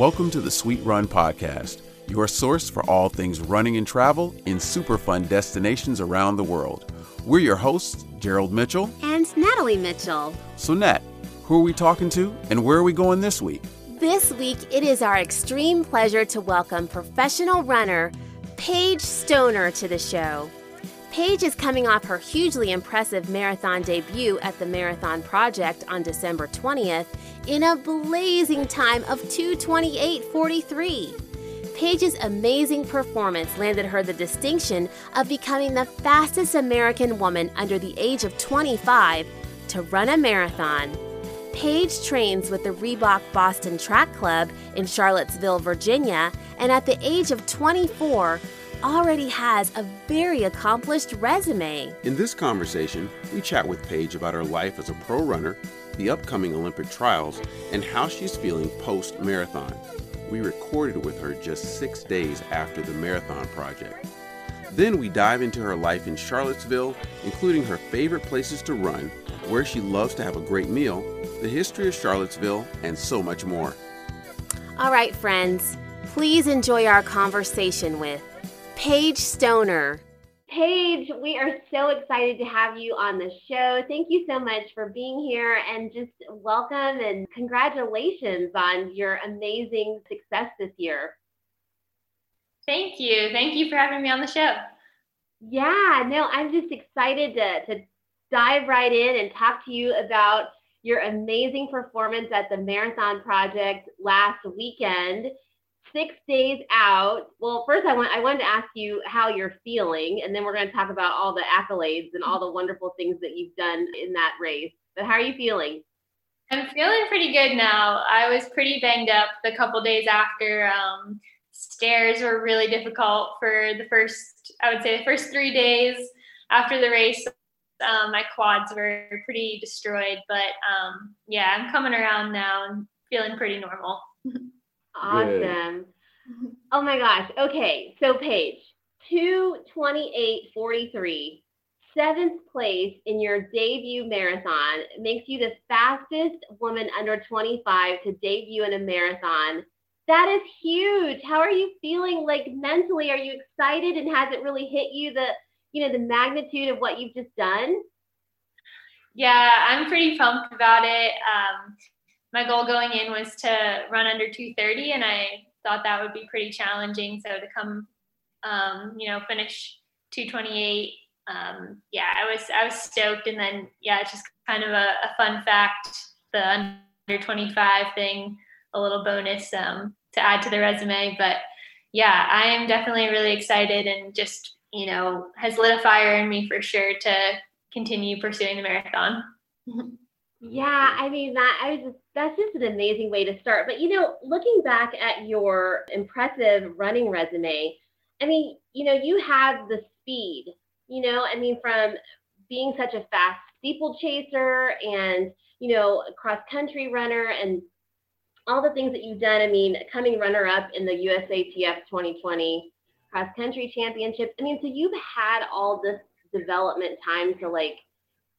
Welcome to the Sweet Run Podcast, your source for all things running and travel in super fun destinations around the world. We're your hosts, Gerald Mitchell and Natalie Mitchell. So, Nat, who are we talking to and where are we going this week? This week, it is our extreme pleasure to welcome professional runner Paige Stoner to the show. Paige is coming off her hugely impressive marathon debut at the Marathon Project on December 20th in a blazing time of 228.43. Paige's amazing performance landed her the distinction of becoming the fastest American woman under the age of 25 to run a marathon. Paige trains with the Reebok Boston Track Club in Charlottesville, Virginia, and at the age of 24, already has a very accomplished resume. In this conversation, we chat with Paige about her life as a pro runner, the upcoming Olympic trials, and how she's feeling post marathon. We recorded with her just six days after the Marathon Project. Then we dive into her life in Charlottesville, including her favorite places to run, where she loves to have a great meal, the history of Charlottesville, and so much more. All right, friends, please enjoy our conversation with Paige Stoner. Paige, we are so excited to have you on the show. Thank you so much for being here and just welcome and congratulations on your amazing success this year. Thank you. Thank you for having me on the show. Yeah, no, I'm just excited to, to dive right in and talk to you about your amazing performance at the Marathon Project last weekend six days out. Well, first I want I wanted to ask you how you're feeling, and then we're going to talk about all the accolades and all the wonderful things that you've done in that race. But how are you feeling? I'm feeling pretty good now. I was pretty banged up the couple days after. Um, stairs were really difficult for the first, I would say, the first three days after the race. Um, my quads were pretty destroyed, but um, yeah, I'm coming around now and feeling pretty normal. Awesome. Oh my gosh. Okay. So, Paige, 228.43, seventh place in your debut marathon makes you the fastest woman under 25 to debut in a marathon. That is huge. How are you feeling like mentally? Are you excited and has it really hit you the, you know, the magnitude of what you've just done? Yeah, I'm pretty pumped about it. Um, my goal going in was to run under 230 and i thought that would be pretty challenging. So to come um, you know finish 228 um, yeah i was i was stoked. And then yeah it's just kind of a, a fun fact the under 25 thing a little bonus um, to add to the resume. But yeah i am definitely really excited and just you know has lit a fire in me for sure to continue pursuing the marathon. Yeah, I mean that I was just that's just an amazing way to start. But you know, looking back at your impressive running resume, I mean, you know, you have the speed, you know, I mean from being such a fast steeplechaser and, you know, cross country runner and all the things that you've done. I mean, coming runner up in the USATF 2020 cross country championships. I mean, so you've had all this development time to like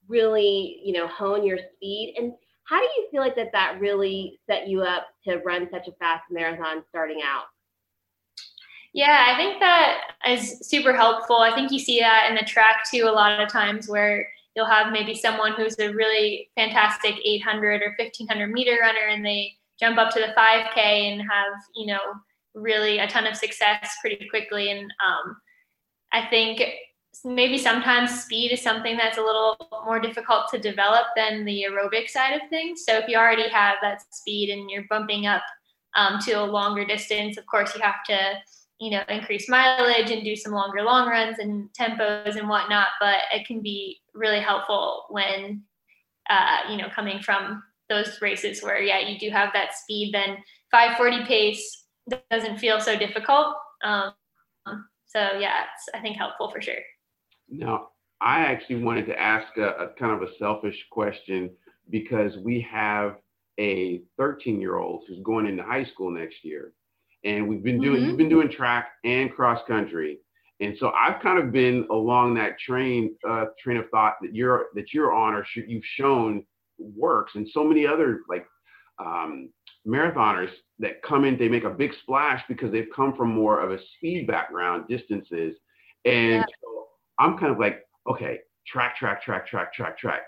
really, you know, hone your speed. And how do you feel like that that really set you up to run such a fast marathon starting out? Yeah, I think that is super helpful. I think you see that in the track too a lot of times where you'll have maybe someone who's a really fantastic 800 or 1500 meter runner and they jump up to the 5K and have, you know, really a ton of success pretty quickly. And um, I think maybe sometimes speed is something that's a little more difficult to develop than the aerobic side of things. So if you already have that speed and you're bumping up um, to a longer distance, of course you have to, you know, increase mileage and do some longer long runs and tempos and whatnot. But it can be really helpful when, uh, you know, coming from those races where yeah you do have that speed. Then 540 pace doesn't feel so difficult. Um, so yeah, it's I think helpful for sure. Now, I actually wanted to ask a, a kind of a selfish question because we have a 13 year old who's going into high school next year. And we've been doing, mm-hmm. we've been doing track and cross country. And so I've kind of been along that train, uh, train of thought that you're, that you're on or sh- you've shown works and so many other like um, marathoners that come in, they make a big splash because they've come from more of a speed background distances. And yeah. so I'm kind of like, okay, track, track, track, track, track, track.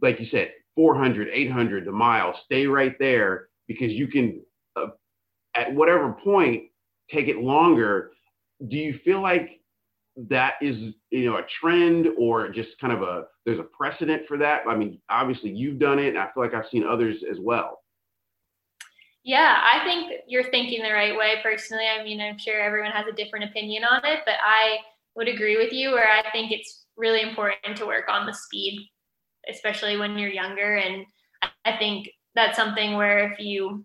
Like you said, 400, 800, the mile, stay right there because you can, uh, at whatever point, take it longer. Do you feel like that is, you know, a trend or just kind of a, there's a precedent for that? I mean, obviously you've done it and I feel like I've seen others as well. Yeah, I think you're thinking the right way personally. I mean, I'm sure everyone has a different opinion on it, but I would agree with you where I think it's really important to work on the speed, especially when you're younger. And I think that's something where if you,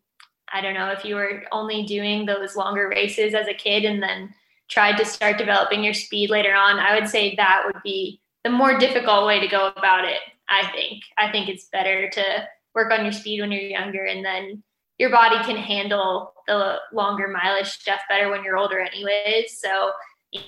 I don't know, if you were only doing those longer races as a kid and then tried to start developing your speed later on, I would say that would be the more difficult way to go about it. I think. I think it's better to work on your speed when you're younger and then your body can handle the longer mileage stuff better when you're older anyways so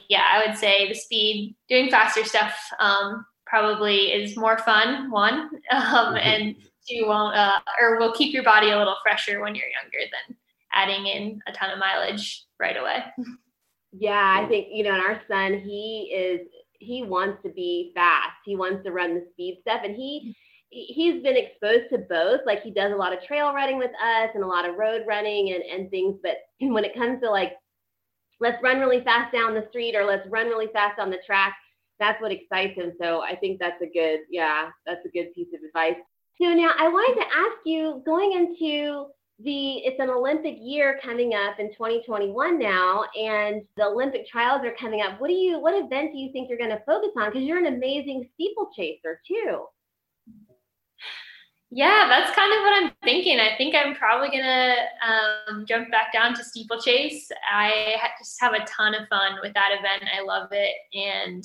yeah i would say the speed doing faster stuff um, probably is more fun one um, and two won't uh, or will keep your body a little fresher when you're younger than adding in a ton of mileage right away yeah i think you know and our son he is he wants to be fast he wants to run the speed stuff and he he's been exposed to both. Like he does a lot of trail running with us and a lot of road running and, and things. But when it comes to like, let's run really fast down the street or let's run really fast on the track, that's what excites him. So I think that's a good, yeah, that's a good piece of advice. So now I wanted to ask you going into the it's an Olympic year coming up in 2021 now, and the Olympic trials are coming up. What do you what event do you think you're going to focus on? Because you're an amazing steeplechaser too. Yeah, that's kind of what I'm thinking. I think I'm probably gonna um, jump back down to steeplechase. I just have a ton of fun with that event. I love it, and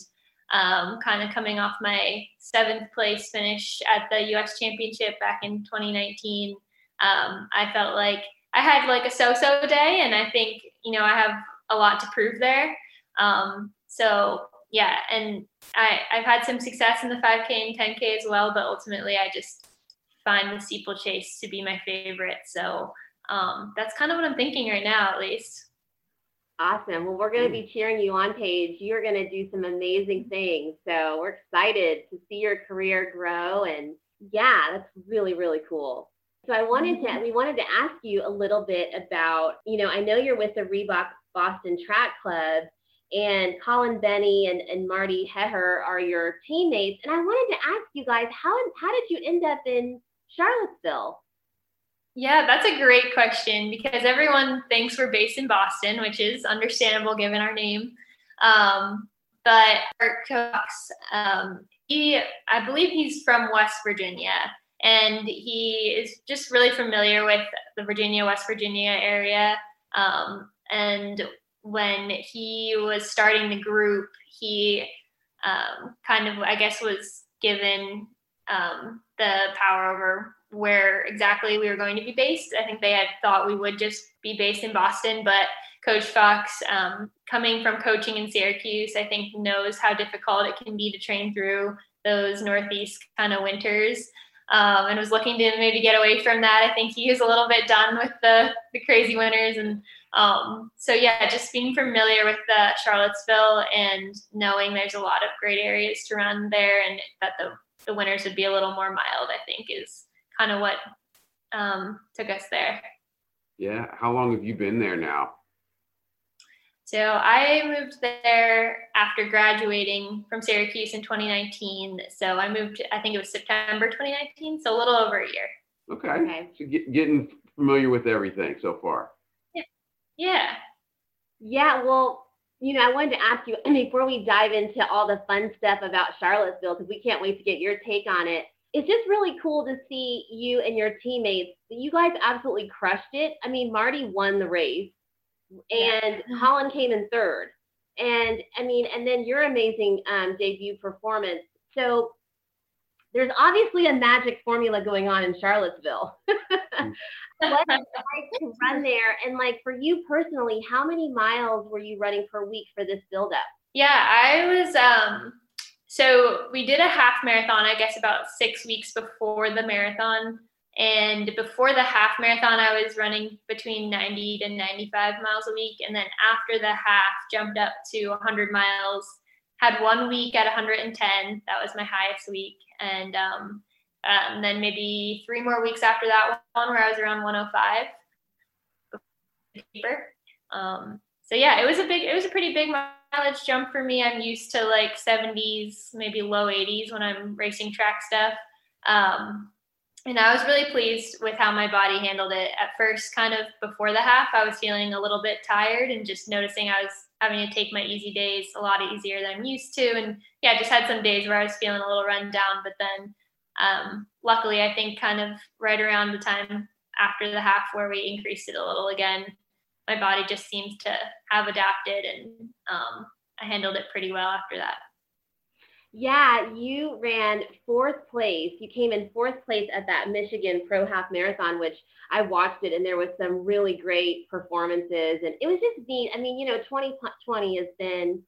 um, kind of coming off my seventh place finish at the U.S. Championship back in 2019, um, I felt like I had like a so-so day, and I think you know I have a lot to prove there. Um, so yeah, and I I've had some success in the 5K and 10K as well, but ultimately I just find the steeplechase to be my favorite. So um, that's kind of what I'm thinking right now, at least. Awesome. Well, we're going to be cheering you on, Paige. You're going to do some amazing things. So we're excited to see your career grow. And yeah, that's really, really cool. So I wanted to, we wanted to ask you a little bit about, you know, I know you're with the Reebok Boston Track Club and Colin Bennie and, and Marty Hehir are your teammates. And I wanted to ask you guys, how, how did you end up in Charlottesville? Yeah, that's a great question because everyone thinks we're based in Boston, which is understandable given our name. Um, but Art Cox, um, he, I believe he's from West Virginia, and he is just really familiar with the Virginia, West Virginia area. Um, and when he was starting the group, he um, kind of, I guess, was given um, the power over where exactly we were going to be based. I think they had thought we would just be based in Boston, but Coach Fox, um, coming from coaching in Syracuse, I think knows how difficult it can be to train through those Northeast kind of winters. Um, and was looking to maybe get away from that. I think he is a little bit done with the, the crazy winters. And um, so, yeah, just being familiar with the Charlottesville and knowing there's a lot of great areas to run there and that the the winters would be a little more mild, I think is kind of what um, took us there. Yeah. How long have you been there now? So I moved there after graduating from Syracuse in 2019. So I moved, I think it was September 2019, so a little over a year. Okay. okay. So get, getting familiar with everything so far. Yeah. Yeah. Yeah. Well, you know, I wanted to ask you before we dive into all the fun stuff about Charlottesville, because we can't wait to get your take on it. It's just really cool to see you and your teammates. You guys absolutely crushed it. I mean, Marty won the race, and yeah. Colin came in third. And I mean, and then your amazing um, debut performance. So there's obviously a magic formula going on in Charlottesville. What like to run there? And like for you personally, how many miles were you running per week for this build up? Yeah, I was um so we did a half marathon, I guess about six weeks before the marathon And before the half marathon, I was running between 90 to 95 miles a week. And then after the half, jumped up to 100 miles. Had one week at 110. That was my highest week. And um, um, then maybe three more weeks after that one where I was around 105. Um, so yeah, it was a big, it was a pretty big mileage jump for me. I'm used to like 70s, maybe low 80s when I'm racing track stuff. Um, and I was really pleased with how my body handled it. At first, kind of before the half, I was feeling a little bit tired and just noticing I was having to take my easy days a lot easier than I'm used to. And yeah, I just had some days where I was feeling a little run down. But then, um, luckily, I think kind of right around the time after the half where we increased it a little again, my body just seems to have adapted and um, I handled it pretty well after that. Yeah, you ran fourth place. You came in fourth place at that Michigan Pro Half Marathon, which I watched it and there was some really great performances. And it was just neat. I mean, you know, 2020 has been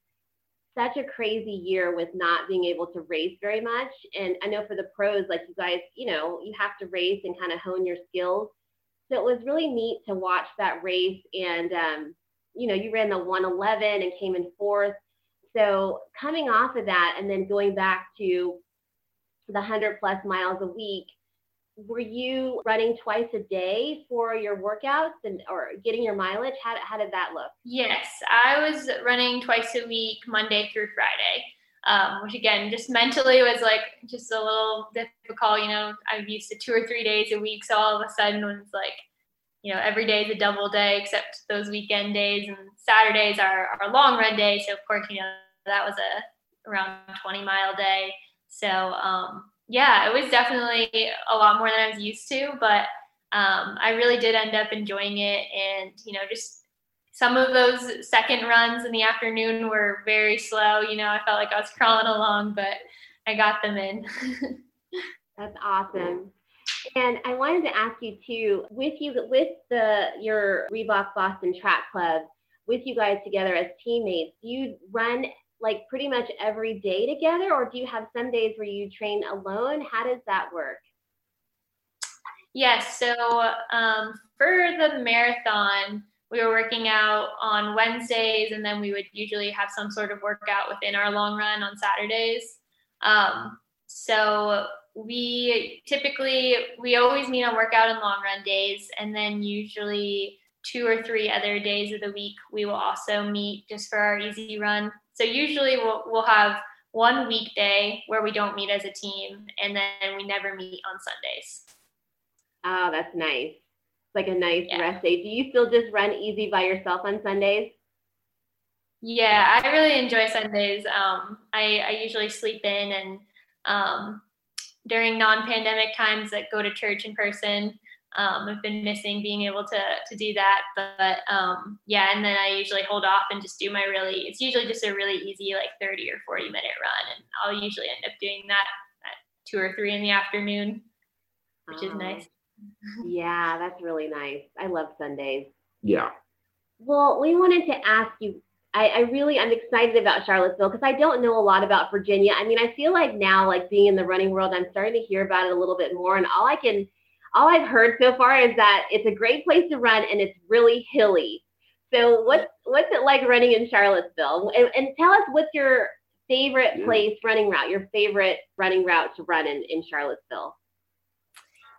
such a crazy year with not being able to race very much. And I know for the pros, like you guys, you know, you have to race and kind of hone your skills. So it was really neat to watch that race. And, um, you know, you ran the 111 and came in fourth so coming off of that and then going back to the 100 plus miles a week, were you running twice a day for your workouts and or getting your mileage? How, how did that look? Yes, I was running twice a week, Monday through Friday. Um, which again, just mentally was like just a little difficult. You know, I'm used to two or three days a week, so all of a sudden when it's like, you know, every day is a double day except those weekend days, and Saturdays are our long run day. So of course, you know, that was a around 20 mile day. So um, yeah, it was definitely a lot more than I was used to, but um, I really did end up enjoying it. And you know, just some of those second runs in the afternoon were very slow. You know, I felt like I was crawling along, but I got them in. That's awesome. And I wanted to ask you too, with you with the your Reebok Boston Track Club, with you guys together as teammates, do you run like pretty much every day together or do you have some days where you train alone? How does that work? Yes so um, for the marathon we were working out on wednesdays and then we would usually have some sort of workout within our long run on saturdays. Um, so we typically we always meet on workout and long run days and then usually two or three other days of the week we will also meet just for our easy run so usually we'll, we'll have one weekday where we don't meet as a team, and then we never meet on Sundays. Oh, that's nice. It's like a nice yeah. rest day. Do you still just run easy by yourself on Sundays? Yeah, I really enjoy Sundays. Um, I, I usually sleep in, and um, during non-pandemic times, that go to church in person. Um, I've been missing being able to to do that, but um, yeah, and then I usually hold off and just do my really. It's usually just a really easy like thirty or forty minute run, and I'll usually end up doing that at two or three in the afternoon, which is nice. yeah, that's really nice. I love Sundays. Yeah. Well, we wanted to ask you. I, I really I'm excited about Charlottesville because I don't know a lot about Virginia. I mean, I feel like now, like being in the running world, I'm starting to hear about it a little bit more, and all I can all I've heard so far is that it's a great place to run and it's really hilly. So what's what's it like running in Charlottesville? And, and tell us what's your favorite place running route, your favorite running route to run in, in Charlottesville.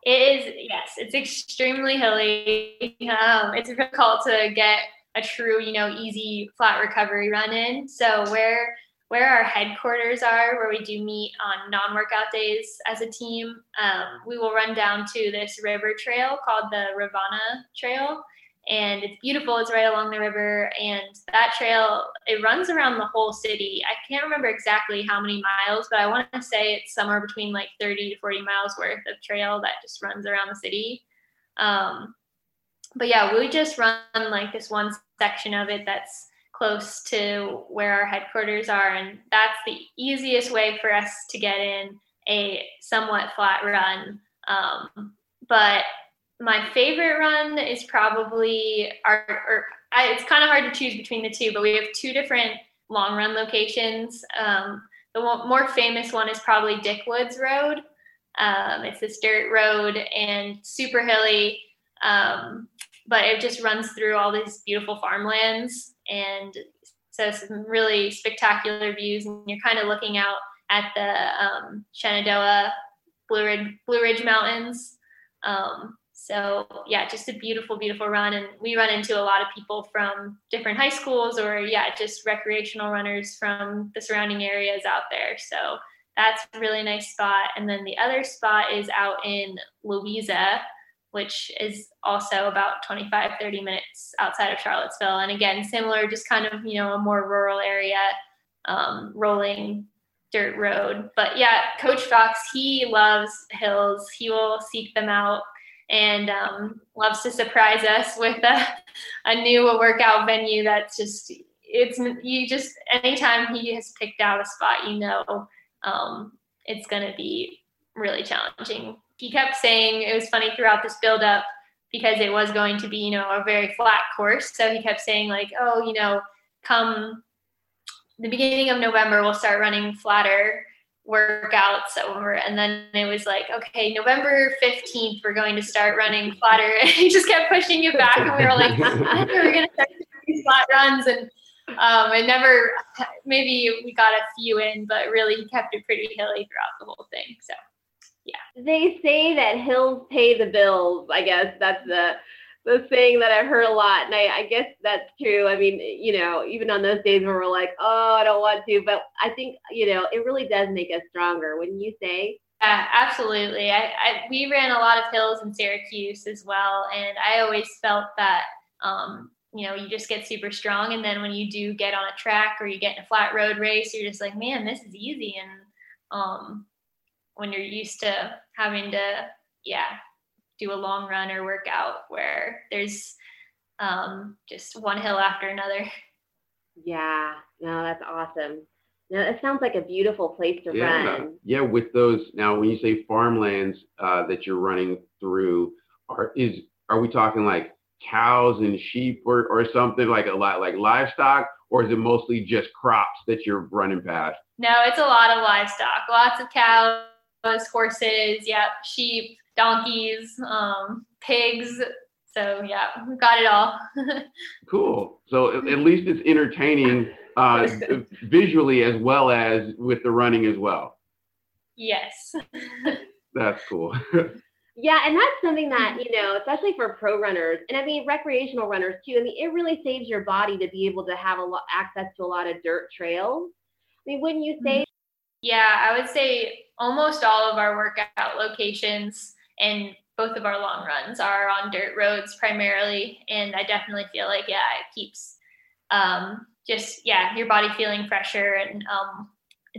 It is yes, it's extremely hilly. Um, it's difficult to get a true, you know, easy flat recovery run in. So where where our headquarters are, where we do meet on non-workout days as a team, um, we will run down to this river trail called the Rivanna Trail, and it's beautiful. It's right along the river, and that trail it runs around the whole city. I can't remember exactly how many miles, but I want to say it's somewhere between like 30 to 40 miles worth of trail that just runs around the city. Um, but yeah, we just run like this one section of it that's close to where our headquarters are. And that's the easiest way for us to get in a somewhat flat run. Um, but my favorite run is probably our, or I, it's kind of hard to choose between the two, but we have two different long run locations. Um, the more famous one is probably Dick Woods Road. Um, it's this dirt road and super hilly, um, but it just runs through all these beautiful farmlands and so some really spectacular views. And you're kind of looking out at the um, Shenandoah Blue Ridge, Blue Ridge Mountains. Um, so yeah, just a beautiful, beautiful run. And we run into a lot of people from different high schools or yeah, just recreational runners from the surrounding areas out there. So that's a really nice spot. And then the other spot is out in Louisa, which is also about 25, 30 minutes outside of Charlottesville. And again, similar, just kind of, you know, a more rural area, um, rolling dirt road. But yeah, Coach Fox, he loves hills. He will seek them out and um, loves to surprise us with a, a new workout venue that's just, it's, you just, anytime he has picked out a spot, you know, um, it's going to be really challenging. He kept saying it was funny throughout this build up because it was going to be, you know, a very flat course. So he kept saying, like, oh, you know, come the beginning of November, we'll start running flatter workouts over. And then it was like, okay, November 15th, we're going to start running flatter. And he just kept pushing it back. And we were like, we're going to start these flat runs. And um, it never, maybe we got a few in, but really he kept it pretty hilly throughout the whole thing. So, yeah. They say that hills pay the bills. I guess that's the the saying that I've heard a lot, and I, I guess that's true. I mean, you know, even on those days where we're like, oh, I don't want to, but I think you know, it really does make us stronger. Wouldn't you say? Yeah, absolutely. I, I we ran a lot of hills in Syracuse as well, and I always felt that um, you know, you just get super strong. And then when you do get on a track or you get in a flat road race, you're just like, man, this is easy. And um, when you're used to having to, yeah, do a long run or workout where there's um, just one hill after another. Yeah, no, that's awesome. No, it sounds like a beautiful place to yeah. run. Yeah, with those now, when you say farmlands uh, that you're running through, are is are we talking like cows and sheep or, or something like a lot like livestock or is it mostly just crops that you're running past no it's a lot of livestock lots of cows horses yeah sheep donkeys um, pigs so yeah we got it all cool so at, at least it's entertaining uh, visually as well as with the running as well yes that's cool Yeah, and that's something that, you know, especially for pro runners and I mean recreational runners too. I mean, it really saves your body to be able to have a lot access to a lot of dirt trails. I mean, wouldn't you say? Yeah, I would say almost all of our workout locations and both of our long runs are on dirt roads primarily. And I definitely feel like, yeah, it keeps um, just, yeah, your body feeling fresher and um,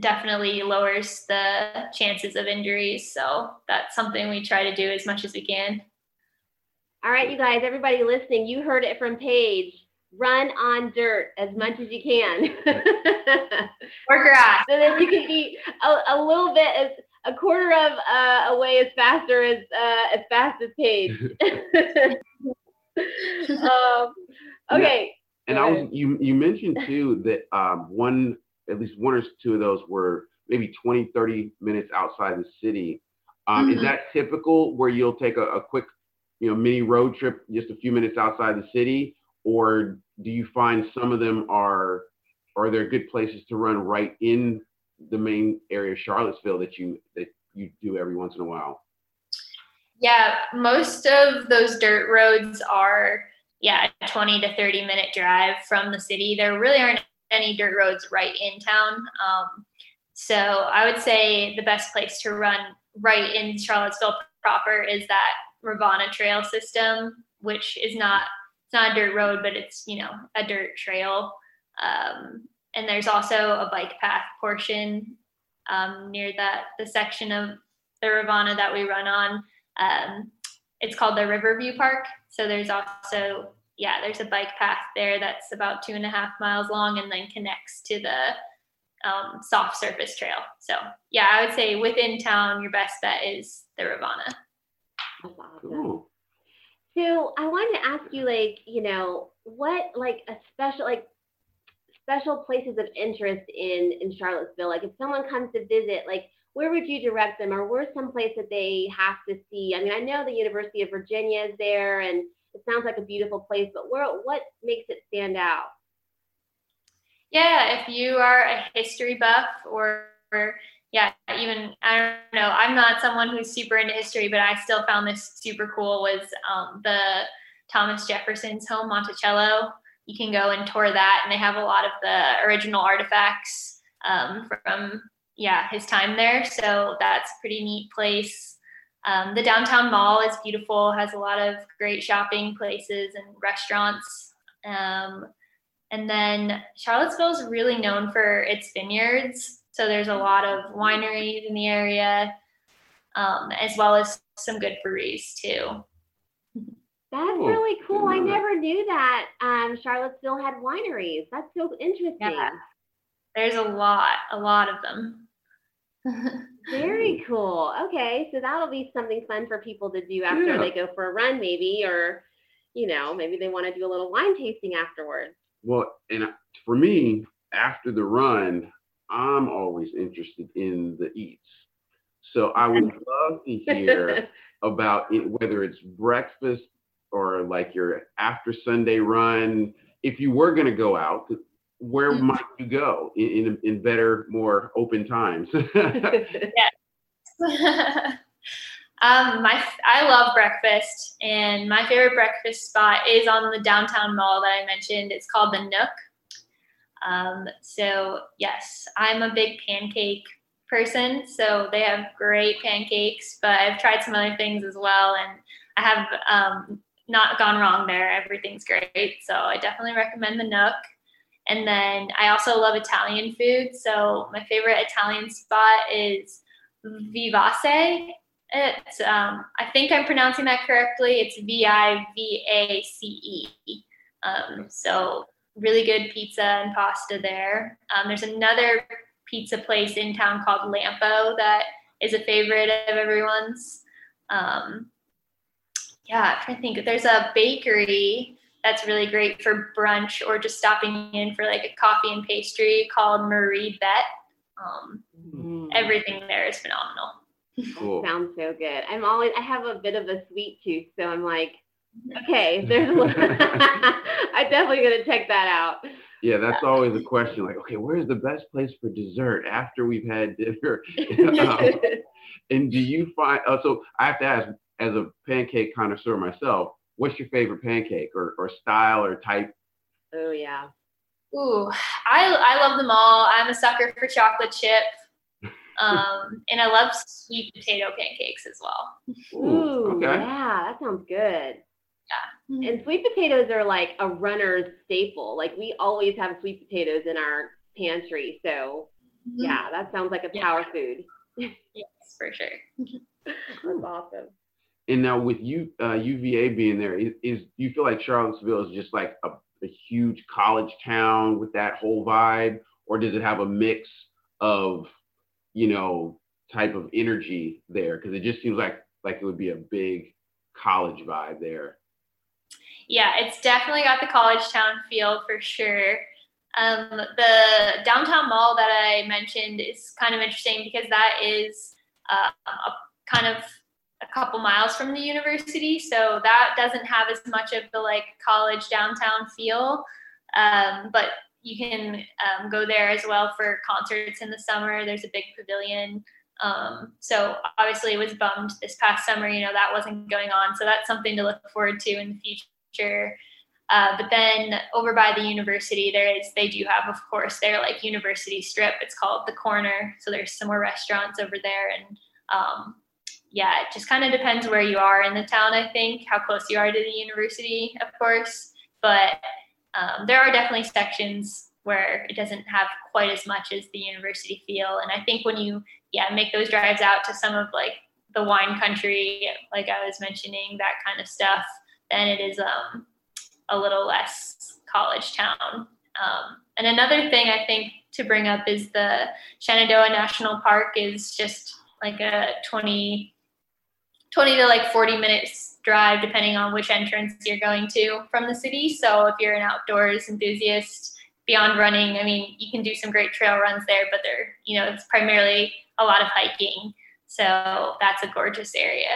definitely lowers the chances of injuries. So that's something we try to do as much as we can. All right, you guys, everybody listening, you heard it from Paige. Run on dirt as much as you can. or grass. so that you can be a, a little bit as a quarter of uh, away as faster as uh, as fast as Paige. um, okay. And I was you you mentioned too that um, one at least one or two of those were maybe 20, 30 minutes outside the city. Um, mm-hmm. Is that typical where you'll take a, a, quick, you know, mini road trip just a few minutes outside the city? Or do you find some of them are, are there good places to run right in the main area of Charlottesville that you, that you do every once in a while? Yeah, most of those dirt roads are, yeah, 20 to 30 minute drive from the city. There really aren't any dirt roads right in town. Um, so I would say the best place to run right in Charlottesville proper is that Rivanna Trail system, which is not it's not a dirt road, but it's you know a dirt trail. Um, and there's also a bike path portion um, near that the section of the Rivanna that we run on. Um, it's called the Riverview Park. So there's also yeah, there's a bike path there that's about two and a half miles long and then connects to the um, soft surface trail. So yeah, I would say within town, your best bet is the Rivanna. Cool. So I wanted to ask you, like, you know, what like a special like special places of interest in in Charlottesville? Like, if someone comes to visit, like, where would you direct them or where's some place that they have to see? I mean, I know the University of Virginia is there and it sounds like a beautiful place, but where what makes it stand out? Yeah, if you are a history buff or, or yeah, even I don't know, I'm not someone who's super into history, but I still found this super cool was um, the Thomas Jefferson's home, Monticello. You can go and tour that, and they have a lot of the original artifacts um, from yeah his time there. So that's a pretty neat place. Um, the downtown mall is beautiful, has a lot of great shopping places and restaurants. Um, and then Charlottesville is really known for its vineyards. So there's a lot of wineries in the area, um, as well as some good breweries too. That's cool. really cool. I never knew that um, Charlottesville had wineries. That's so interesting. Yeah. There's a lot, a lot of them. Very cool. Okay, so that'll be something fun for people to do after yeah. they go for a run, maybe, or you know, maybe they want to do a little wine tasting afterwards. Well, and for me, after the run, I'm always interested in the eats. So I would love to hear about it, whether it's breakfast or like your after Sunday run. If you were going to go out, where mm-hmm. might you go in, in, in better, more open times? yes. um, my I love breakfast, and my favorite breakfast spot is on the downtown mall that I mentioned. It's called the Nook. Um, so yes, I'm a big pancake person, so they have great pancakes. But I've tried some other things as well, and I have um, not gone wrong there. Everything's great, so I definitely recommend the Nook. And then I also love Italian food. So my favorite Italian spot is Vivace. It's um, I think I'm pronouncing that correctly. It's V I V A C E. Um, so really good pizza and pasta there. Um, there's another pizza place in town called Lampo that is a favorite of everyone's. Um, yeah, I'm trying to think. There's a bakery that's really great for brunch or just stopping in for like a coffee and pastry called MarieBette. Um, mm. Everything there is phenomenal. Cool. Sounds so good. I'm always I have a bit of a sweet tooth, so I'm like, okay, there's a little I'm definitely gonna check that out. Yeah, that's always a question. Like, okay, where's the best place for dessert after we've had dinner? um, and do you find? Oh, so I have to ask, as a pancake connoisseur myself, what's your favorite pancake or, or style or type? Oh yeah. Ooh, I I love them all. I'm a sucker for chocolate chip. Um, and I love sweet potato pancakes as well. Ooh, okay. yeah, that sounds good. Yeah. And sweet potatoes are like a runner's staple. Like we always have sweet potatoes in our pantry. So mm-hmm. yeah, that sounds like a power food. yes, for sure. That's awesome. And now with you, uh, UVA being there, is, is you feel like Charlottesville is just like a, a huge college town with that whole vibe, or does it have a mix of, you know, type of energy there? Because it just seems like like it would be a big college vibe there. Yeah, it's definitely got the college town feel for sure. Um, the downtown mall that I mentioned is kind of interesting because that is uh, a kind of a couple miles from the university, so that doesn't have as much of the like college downtown feel. Um, but you can um, go there as well for concerts in the summer. There's a big pavilion. Um, so obviously it was bummed this past summer, you know, that wasn't going on. So that's something to look forward to in the future. Uh, but then over by the university, there is, they do have, of course, their like university strip. It's called the corner. So there's some more restaurants over there and um, yeah, it just kind of depends where you are in the town, I think, how close you are to the university, of course. But um, there are definitely sections where it doesn't have quite as much as the university feel. And I think when you, yeah, make those drives out to some of like the wine country, like I was mentioning, that kind of stuff, then it is um, a little less college town. Um, and another thing I think to bring up is the Shenandoah National Park is just like a 20 20 to like 40 minutes drive, depending on which entrance you're going to from the city. So if you're an outdoors enthusiast, beyond running, I mean, you can do some great trail runs there, but they're, you know, it's primarily a lot of hiking. So that's a gorgeous area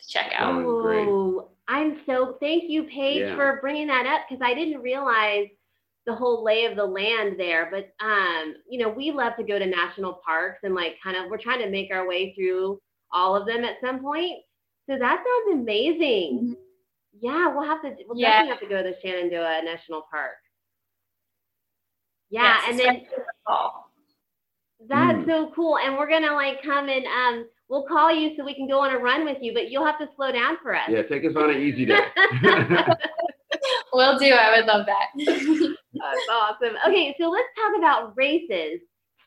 to check out. Oh, I'm so thank you, Paige, Yeah. for bringing that up because I didn't realize the whole lay of the land there. But um, you know, we love to go to national parks and like kind of we're trying to make our way through all of them at some point. So that sounds amazing. Yeah, we'll have to we'll Yeah. definitely have to go to the Shenandoah National Park. Yeah, Yes, and then especially in the fall. that's Mm. so cool. And we're gonna like come and um we'll call you so we can go on a run with you, but you'll have to slow down for us. Yeah, take us on an easy day. We'll do. I would love that. That's awesome. Okay, so let's talk about races.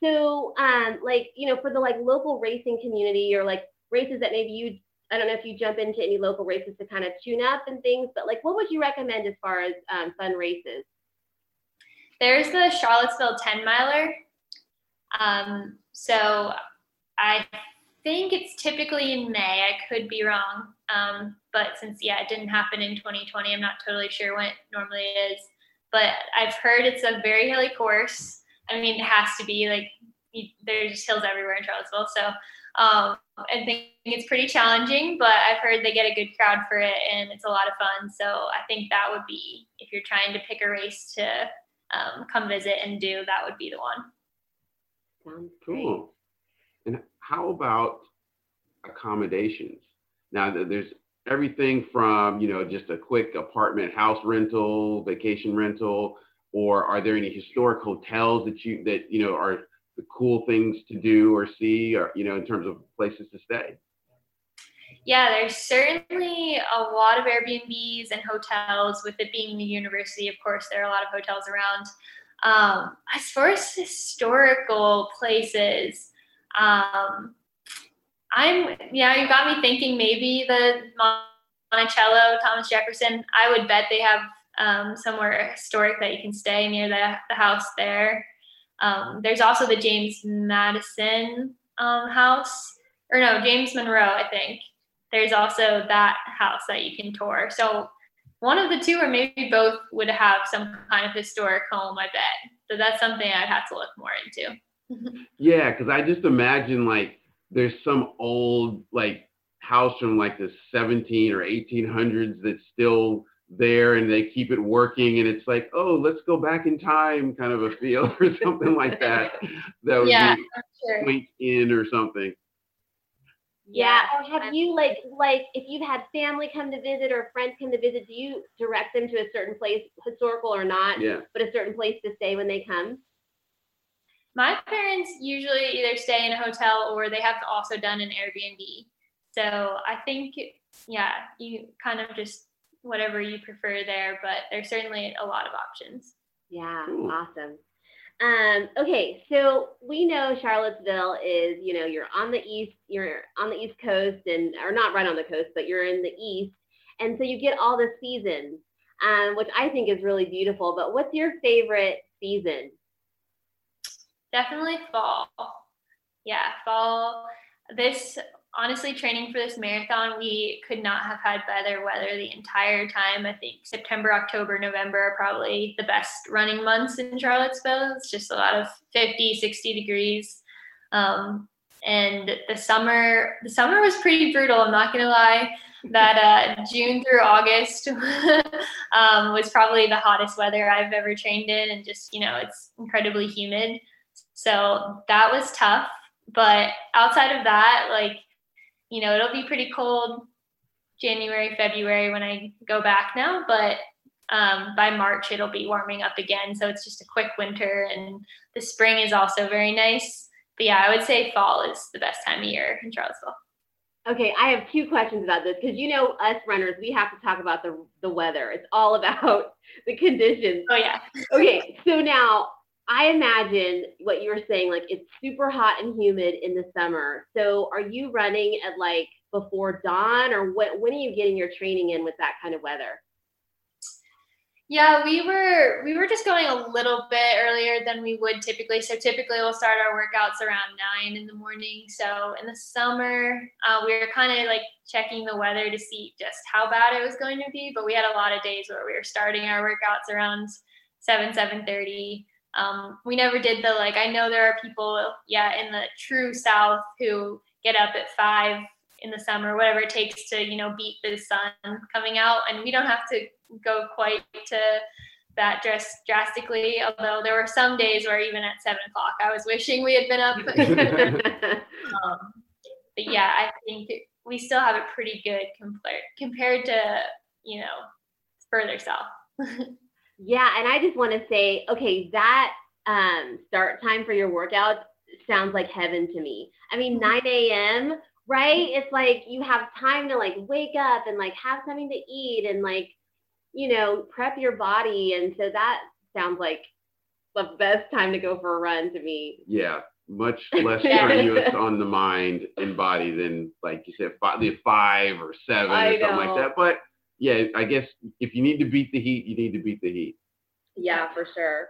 So, um, like you know, for the like local racing community, or like races that maybe you, I don't know if you jump into any local races to kind of tune up and things, but like, what would you recommend as far as um, fun races? There's the Charlottesville 10 miler. Um, so I think it's typically in May. I could be wrong. Um, but since, yeah, it didn't happen in 2020, I'm not totally sure when it normally is. But I've heard it's a very hilly course. I mean, it has to be like you, there's just hills everywhere in Charlottesville. So um, I think it's pretty challenging, but I've heard they get a good crowd for it and it's a lot of fun. So I think that would be, if you're trying to pick a race to um, come visit and do, that would be the one. Cool. How about accommodations? Now, there's everything from, you know, just a quick apartment house rental, vacation rental, or are there any historic hotels that you, that, you know, are the cool things to do or see, or, you know, in terms of places to stay? Yeah, there's certainly a lot of Airbnbs and hotels. With it being the university, of course, there are a lot of hotels around. Um, as far as historical places, um, I'm yeah, you got me thinking maybe the Monticello, Thomas Jefferson. I would bet they have um, somewhere historic that you can stay near the, the house there. Um, there's also the James Madison um, house, or no, James Monroe, I think. There's also that house that you can tour. So one of the two, or maybe both, would have some kind of historic home, I bet. So that's something I'd have to look more into. Mm-hmm. Yeah, because I just imagine like there's some old like house from like the 17 or 1800s that's still there and they keep it working and it's like oh let's go back in time kind of a feel or something like that that would Yeah, be Sure. Quaint Inn or something Yeah. Or have you like like if you've had family come to visit or friends come to visit, do you direct them to a certain place, historical or not, yeah but a certain place to stay when they come? My parents usually either stay in a hotel or they have also done an Airbnb. So I think, yeah, you kind of just whatever you prefer there, but there's certainly a lot of options. Yeah, Cool. awesome. Um, okay, so we know Charlottesville is, you know, you're on the east, you're on the east coast, and or not right on the coast, but you're in the east, and so you get all the seasons, um, which I think is really beautiful. But what's your favorite season? Definitely fall. Yeah, fall. This honestly, training for this marathon, we could not have had better weather the entire time. I think September, October, November are probably the best running months in Charlottesville. It's just a lot of 50, 60 degrees. Um, and the summer, the summer was pretty brutal. I'm not gonna lie. That uh, June through August um, was probably the hottest weather I've ever trained in, and just you know, it's incredibly humid. So that was tough. But outside of that, like, you know, it'll be pretty cold January, February when I go back now. But um, by March, it'll be warming up again. So it's just a quick winter. And the spring is also very nice. But yeah, I would say fall is the best time of year in Charlottesville. Okay, I have two questions about this because you know us runners, we have to talk about the the weather. It's all about the conditions. Oh, yeah. Okay, so now I imagine what you were saying, like it's super hot and humid in the summer. So are you running at like before dawn or what when are you getting your training in with that kind of weather? Yeah, we were we were just going a little bit earlier than we would typically. So typically we'll start our workouts around nine in the morning. So in the summer, uh, we were kind of like checking the weather to see just how bad it was going to be. But we had a lot of days where we were starting our workouts around seven seven thirty. Um, we never did the like. I know there are people, yeah, in the true South who get up at five in the summer, whatever it takes to you know beat the sun coming out, and we don't have to go quite to that dress drastically. Although there were some days where even at seven o'clock, I was wishing we had been up. um, but yeah, I think we still have it pretty good compared compared to you know further south. yeah, and I just want to say, okay, that um, start time for your workout sounds like heaven to me. I mean, mm-hmm. 9 a.m. Right? It's like you have time to like wake up and like have something to eat and like, you know, prep your body. And so that sounds like the best time to go for a run to me. Yeah, much less strenuous on the mind and body than like you said, five, five or seven I or something know. like that. But yeah, I guess if you need to beat the heat, you need to beat the heat. Yeah, for sure.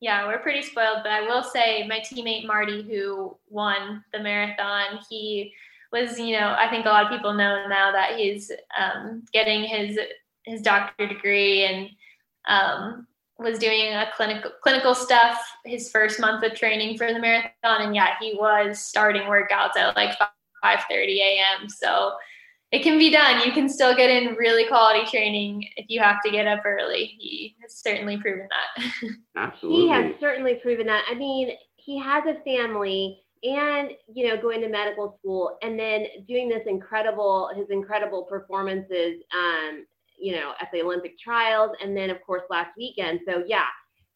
Yeah, we're pretty spoiled, but I will say my teammate Marty, who won the marathon, he was, you know, I think a lot of people know now that he's um, getting his his doctorate degree and um, was doing a clinical clinical stuff his first month of training for the marathon, and yeah, he was starting workouts at like 5:30 a.m. So it can be done. You can still get in really quality training if you have to get up early. He has certainly proven that. Absolutely. He has certainly proven that. I mean, he has a family and you know going to medical school and then doing this incredible his incredible performances um you know at the olympic trials and then of course last weekend so yeah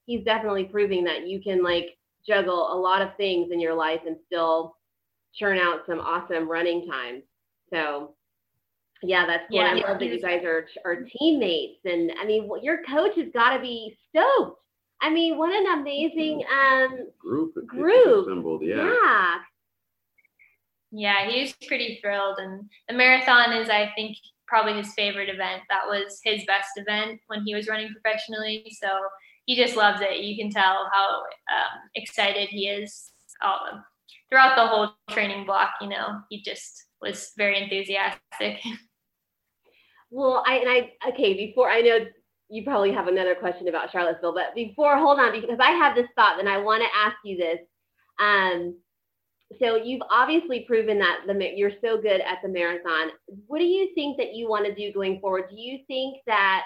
he's definitely proving that you can like juggle a lot of things in your life and still churn out some awesome running times so yeah, that's what yeah, I love that you guys are are teammates, and I mean, your coach has got to be stoked. I mean, what an amazing um group group assembled. Yeah. yeah. Yeah, he was pretty thrilled, and the marathon is, I think, probably his favorite event. That was his best event when he was running professionally. So he just loves it. You can tell how um, excited he is all, throughout the whole training block. You know, he just was very enthusiastic. Well, I and I okay, before I know you probably have another question about Charlottesville, but before hold on because I have this thought and I want to ask you this. Um, so you've obviously proven that the you're so good at the marathon. What do you think that you want to do going forward? Do you think that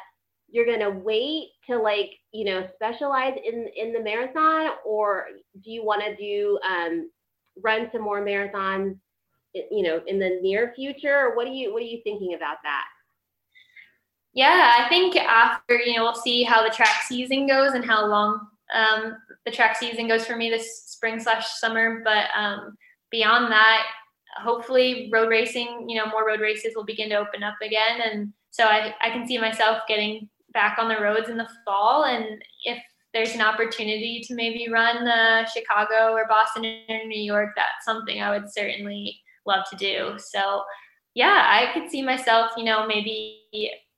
you're going to wait to like you know specialize in in the marathon, or do you want to do um, run some more marathons? You know, in the near future, or what are you what are you thinking about that? Yeah, I think after, you know, we'll see how the track season goes and how long um, the track season goes for me this spring slash summer. But um, beyond that, hopefully road racing, you know, more road races will begin to open up again. And so I, I can see myself getting back on the roads in the fall. And if there's an opportunity to maybe run uh, Chicago or Boston or New York, that's something I would certainly love to do. So yeah, I could see myself, you know, maybe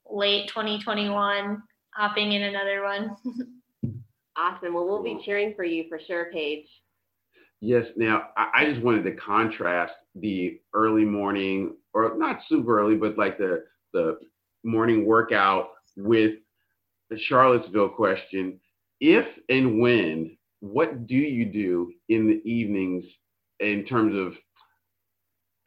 late 2021 hopping in another one. awesome. Well, we'll be cheering for you for sure, Paige. Yes. Now, I just wanted to contrast the early morning, or not super early, but like the the morning workout with the Charlottesville question. If and when, what do you do in the evenings in terms of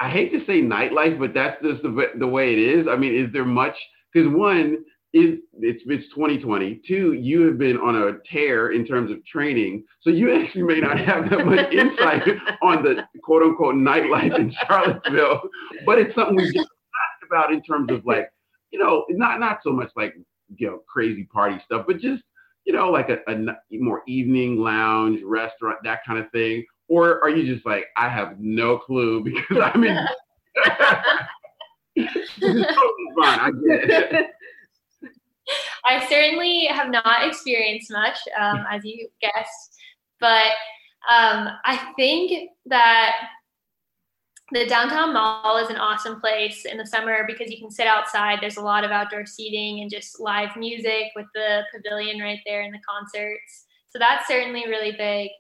I hate to say nightlife, but that's just the, the way it is. I mean, is there much because one is it's it's 2020. Two, you have been on a tear in terms of training, so you actually may not have that much insight on the quote unquote nightlife in Charlottesville. But it's something we just talked about in terms of like, you know, not not so much like you know crazy party stuff, but just you know like a, a more evening lounge restaurant that kind of thing. Or are you just like I have no clue because I'm in I I certainly have not experienced much, um, as you guessed, but um, I think that the downtown mall is an awesome place in the summer because you can sit outside. There's a lot of outdoor seating and just live music with the pavilion right there and the concerts. So that's certainly really big.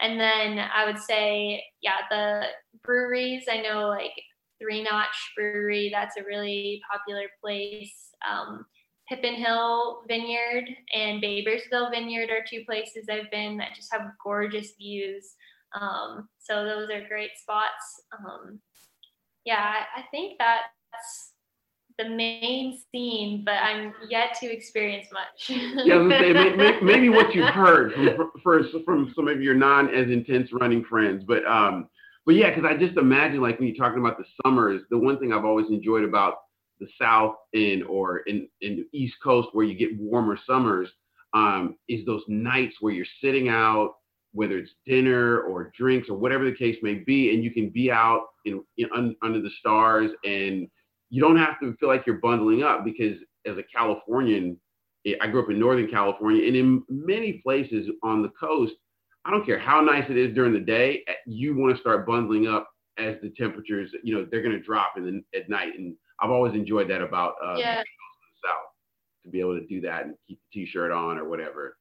And then I would say, yeah, the breweries. I know like Three Notch Brewery. That's a really popular place. Um, Pippin Hill Vineyard and Barboursville Vineyard are two places I've been that just have gorgeous views. Um, so those are great spots. Um, yeah, I, I think that's the main scene, but I'm yet to experience much. yeah, I was say, maybe, maybe what you've heard from, from, from some of your non as intense running friends, but um, but yeah, because I just imagine like when you're talking about the summers, the one thing I've always enjoyed about the South and or in in the East Coast where you get warmer summers um, is those nights where you're sitting out, whether it's dinner or drinks or whatever the case may be, and you can be out in, in un, under the stars and you don't have to feel like you're bundling up because as a Californian, I grew up in Northern California and in many places on the coast, I don't care how nice it is during the day, eh, you want to start bundling up as the temperatures, you know, they're going to drop in the, at night. And I've always enjoyed that about uh, yeah. the South to be able to do that and keep the t-shirt on or whatever.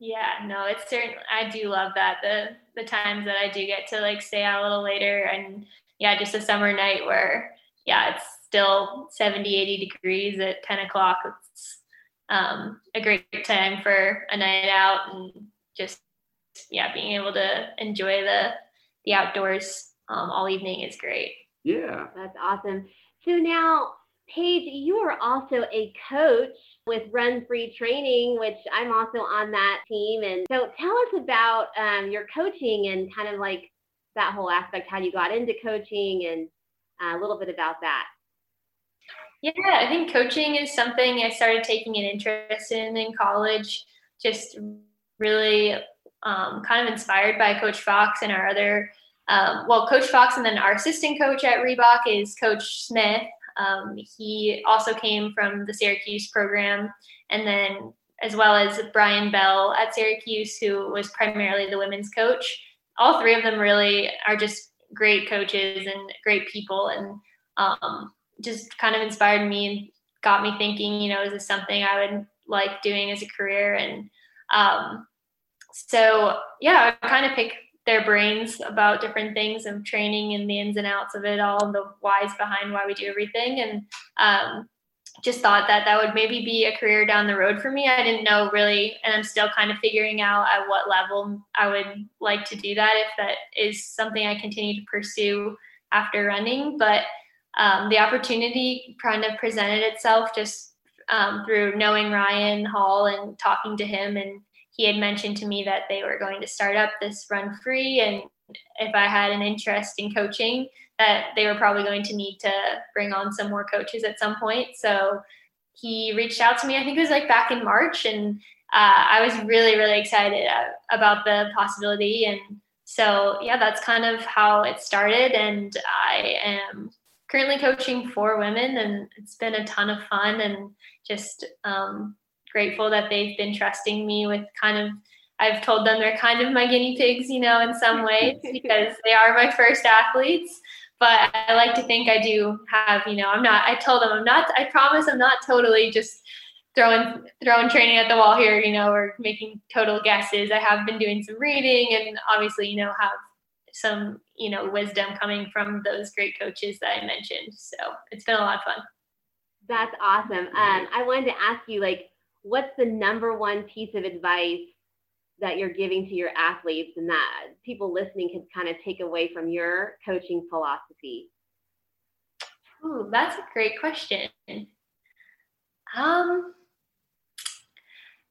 Yeah, no, it's certain. I do love that the the times that I do get to like stay out a little later and yeah, just a summer night where yeah, it's still 70, 80 degrees at 10 o'clock. It's um, a great time for a night out and just yeah, being able to enjoy the the outdoors um, all evening is great. Yeah, that's awesome. So now, Paige, you are also a coach with Run Free Training, which I'm also on that team. And so, tell us about um, your coaching and kind of like that whole aspect, how you got into coaching, and uh, a little bit about that. Yeah, I think coaching is something I started taking an interest in in college. Just really um, kind of inspired by Coach Fox and our other, um, well, Coach Fox and then our assistant coach at Reebok is Coach Smith. Um, he also came from the Syracuse program, and then as well as Brien Bell at Syracuse, who was primarily the women's coach. All three of them really are just great coaches and great people, and um, just kind of inspired me and got me thinking. You know, is this something I would like doing as a career? And um, so yeah, I kind of pick their brains about different things of training and the ins and outs of it all, and the whys behind why we do everything, and um, just thought that that would maybe be a career down the road for me. I didn't know really, and I'm still kind of figuring out at what level I would like to do that if that is something I continue to pursue after running. But um, the opportunity kind of presented itself just um, through knowing Ryan Hall and talking to him and he had mentioned to me that they were going to start up this run free and if I had an interest in coaching, that they were probably going to need to bring on some more coaches at some point. So he reached out to me, I think it was like back in March, and uh, I was really, really excited uh, about the possibility. And so, yeah, that's kind of how it started. And I am currently coaching four women, and it's been a ton of fun and just um, grateful that they've been trusting me with kind of I've told them they're kind of my guinea pigs, you know, in some ways because they are my first athletes. But I like to think I do have, you know, I'm not. I told them I'm not. I promise I'm not totally just throwing throwing training at the wall here, you know, or making total guesses. I have been doing some reading and obviously, you know, have some, you know, wisdom coming from those great coaches that I mentioned. So it's been a lot of fun. That's awesome. Um, I wanted to ask you, like, what's the number one piece of advice that you're giving to your athletes and that people listening can kind of take away from your coaching philosophy? Oh, that's a great question. Um,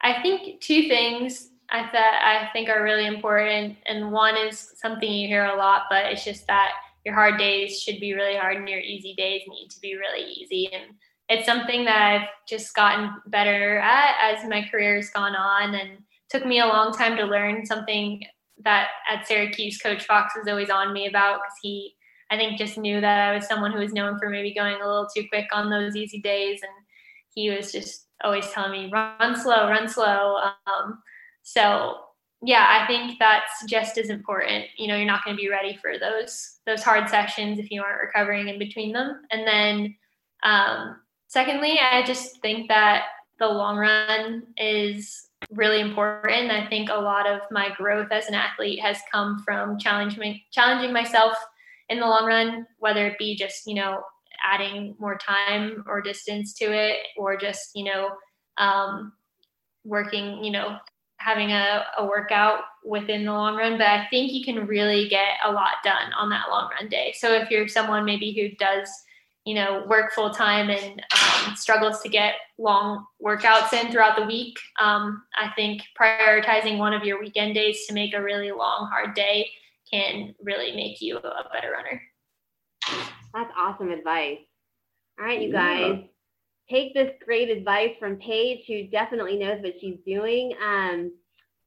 I think two things I that I think are really important, and one is something you hear a lot, but it's just that your hard days should be really hard, and your easy days need to be really easy. And it's something that I've just gotten better at as my career has gone on and took me a long time to learn something that at Syracuse coach Fox was always on me about because he I think just knew that I was someone who was known for maybe going a little too quick on those easy days. And he was just always telling me run slow run slow. Um, so yeah I think that's just as important. You know you're not going to be ready for those those hard sessions if you aren't recovering in between them. And then um, Secondly, I just think that the long run is really important. I think a lot of my growth as an athlete has come from challenging challenging myself in the long run, whether it be just you know adding more time or distance to it, or just you know um, working, you know, having a, a workout within the long run. But I think you can really get a lot done on that long run day. So if you're someone maybe who does you know, work full time and um, struggles to get long workouts in throughout the week. Um, I think prioritizing one of your weekend days to make a really long, hard day can really make you a better runner. That's awesome advice. All right, you guys, take this great advice from Paige, who definitely knows what she's doing. Um,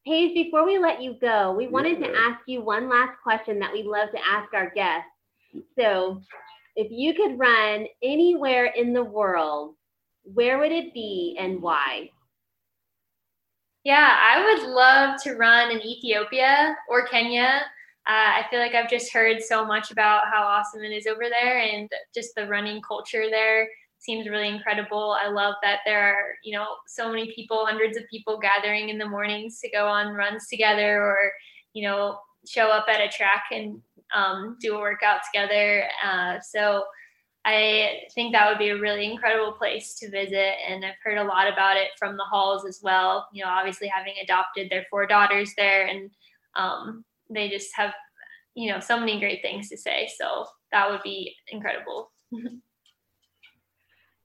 Paige, before we let you go, we wanted yeah. to ask you one last question that we love to ask our guests. So, if you could run anywhere in the world, where would it be and why? Yeah, I would love to run in Ethiopia or Kenya. Uh, I feel like I've just heard so much about how awesome it is over there and just the running culture there seems really incredible. I love that there are, you know, so many people, hundreds of people gathering in the mornings to go on runs together or, you know, show up at a track and um, do a workout together. Uh, so I think that would be a really incredible place to visit. And I've heard a lot about it from the halls as well. You know, obviously having adopted their four daughters there, and um, they just have, you know, so many great things to say. So that would be incredible.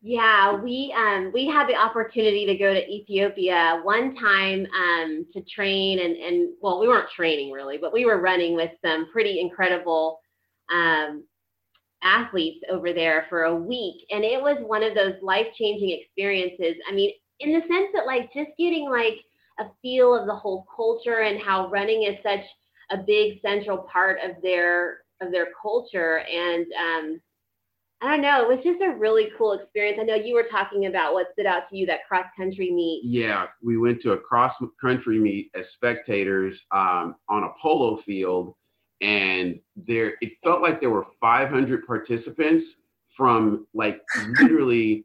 Yeah, we um, we had the opportunity to go to Ethiopia one time um, to train and and well, we weren't training really, but we were running with some pretty incredible um, athletes over there for a week, and it was one of those life changing experiences. I mean, in the sense that like just getting like a feel of the whole culture and how running is such a big central part of their of their culture and um, I don't know. It was just a really cool experience. I know you were talking about what stood out to you that cross country meet. Yeah, we went to a cross country meet as spectators um, on a polo field, and there it felt like there were 500 participants from like literally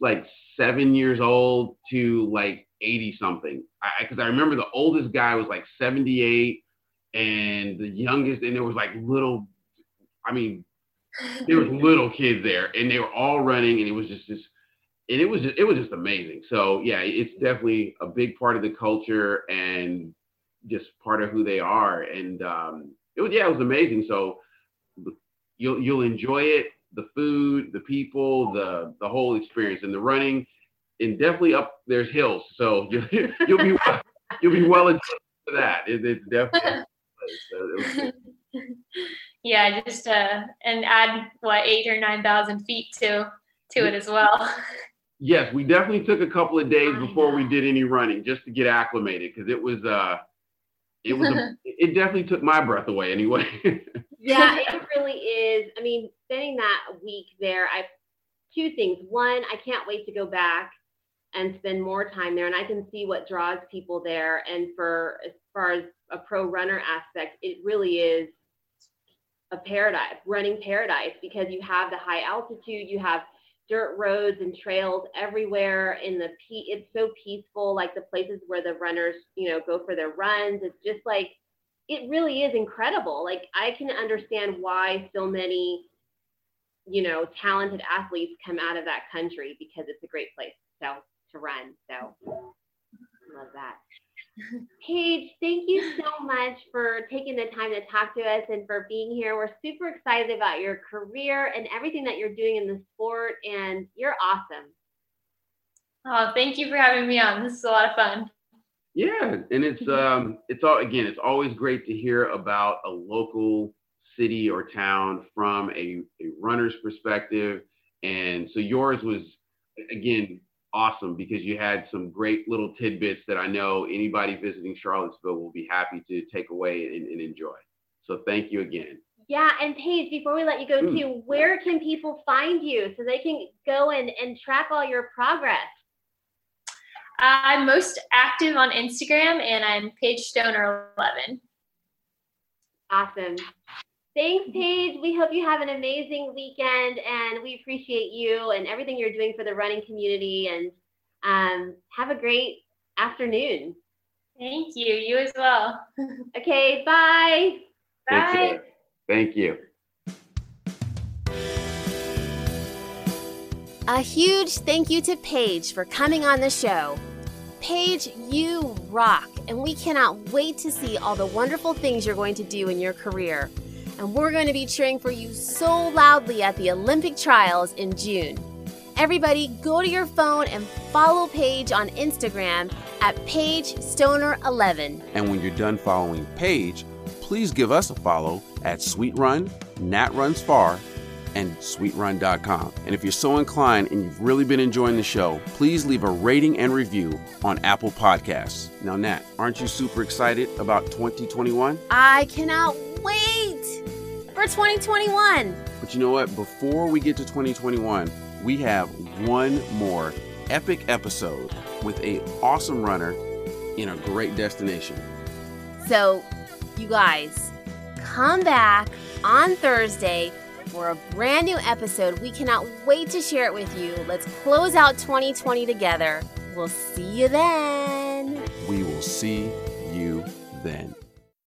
like seven years old to like 80 something. Because I, I remember the oldest guy was like 78, and the youngest, and there was like little. I mean, there was little kids there, and they were all running, and it was just this, and it was just, it was just amazing. So yeah, it's definitely a big part of the culture and just part of who they are. And um, it was yeah, it was amazing. So you'll you'll enjoy it, the food, the people, the the whole experience, and the running. And definitely up there's hills, so you'll, you'll be you'll be well adjusted to that. It, it's definitely. So it yeah, just uh, and add what eight or nine thousand feet to to it as well. Yes, we definitely took a couple of days before we did any running just to get acclimated because it was uh it was a, it definitely took my breath away anyway. yeah, it really is. I mean, spending that week there, I two things. One, I can't wait to go back and spend more time there and I can see what draws people there and for as far as a pro runner aspect, it really is a paradise, running paradise, because you have the high altitude, you have dirt roads and trails everywhere in the pe- it's so peaceful like the places where the runners you know go for their runs. It's just like it really is incredible. Like i can understand why so many you know talented athletes come out of that country because it's a great place so to run. So love that Paige, thank you so much for taking the time to talk to us and for being here. We're super excited about your career and everything that you're doing in the sport, and you're awesome. Oh, thank you for having me on. This is a lot of fun. Yeah, and it's um it's all again, it's always great to hear about a local city or town from a, a runner's perspective. And so yours was again awesome because you had some great little tidbits that I know anybody visiting Charlottesville will be happy to take away and, and enjoy. So thank you again. Yeah, and Paige, before we let you go mm. too, where can people find you so they can go and, and track all your progress? I'm most active on Instagram and I'm Paige Stoner 11. Awesome. Thanks, Paige. We hope you have an amazing weekend and we appreciate you and everything you're doing for the running community. And um, have a great afternoon. Thank you. You as well. okay, bye. Bye. Thank you. A huge thank you to Paige for coming on the show. Paige, you rock, and we cannot wait to see all the wonderful things you're going to do in your career. And we're going to be cheering for you so loudly at the Olympic trials in June. Everybody, go to your phone and follow Paige on Instagram at Paige Stoner11. And when you're done following Paige, please give us a follow at Sweet Run, Nat Runs Far, and sweetrun.com. And if you're so inclined and you've really been enjoying the show, please leave a rating and review on Apple Podcasts. Now, Nat, aren't you super excited about 2021? I cannot wait for 2021. But you know what? Before we get to 2021, we have one more epic episode with a awesome runner in a great destination. So, you guys, come back on Thursday for a brand new episode. We cannot wait to share it with you. Let's close out 2020 together. We'll see you then. We will see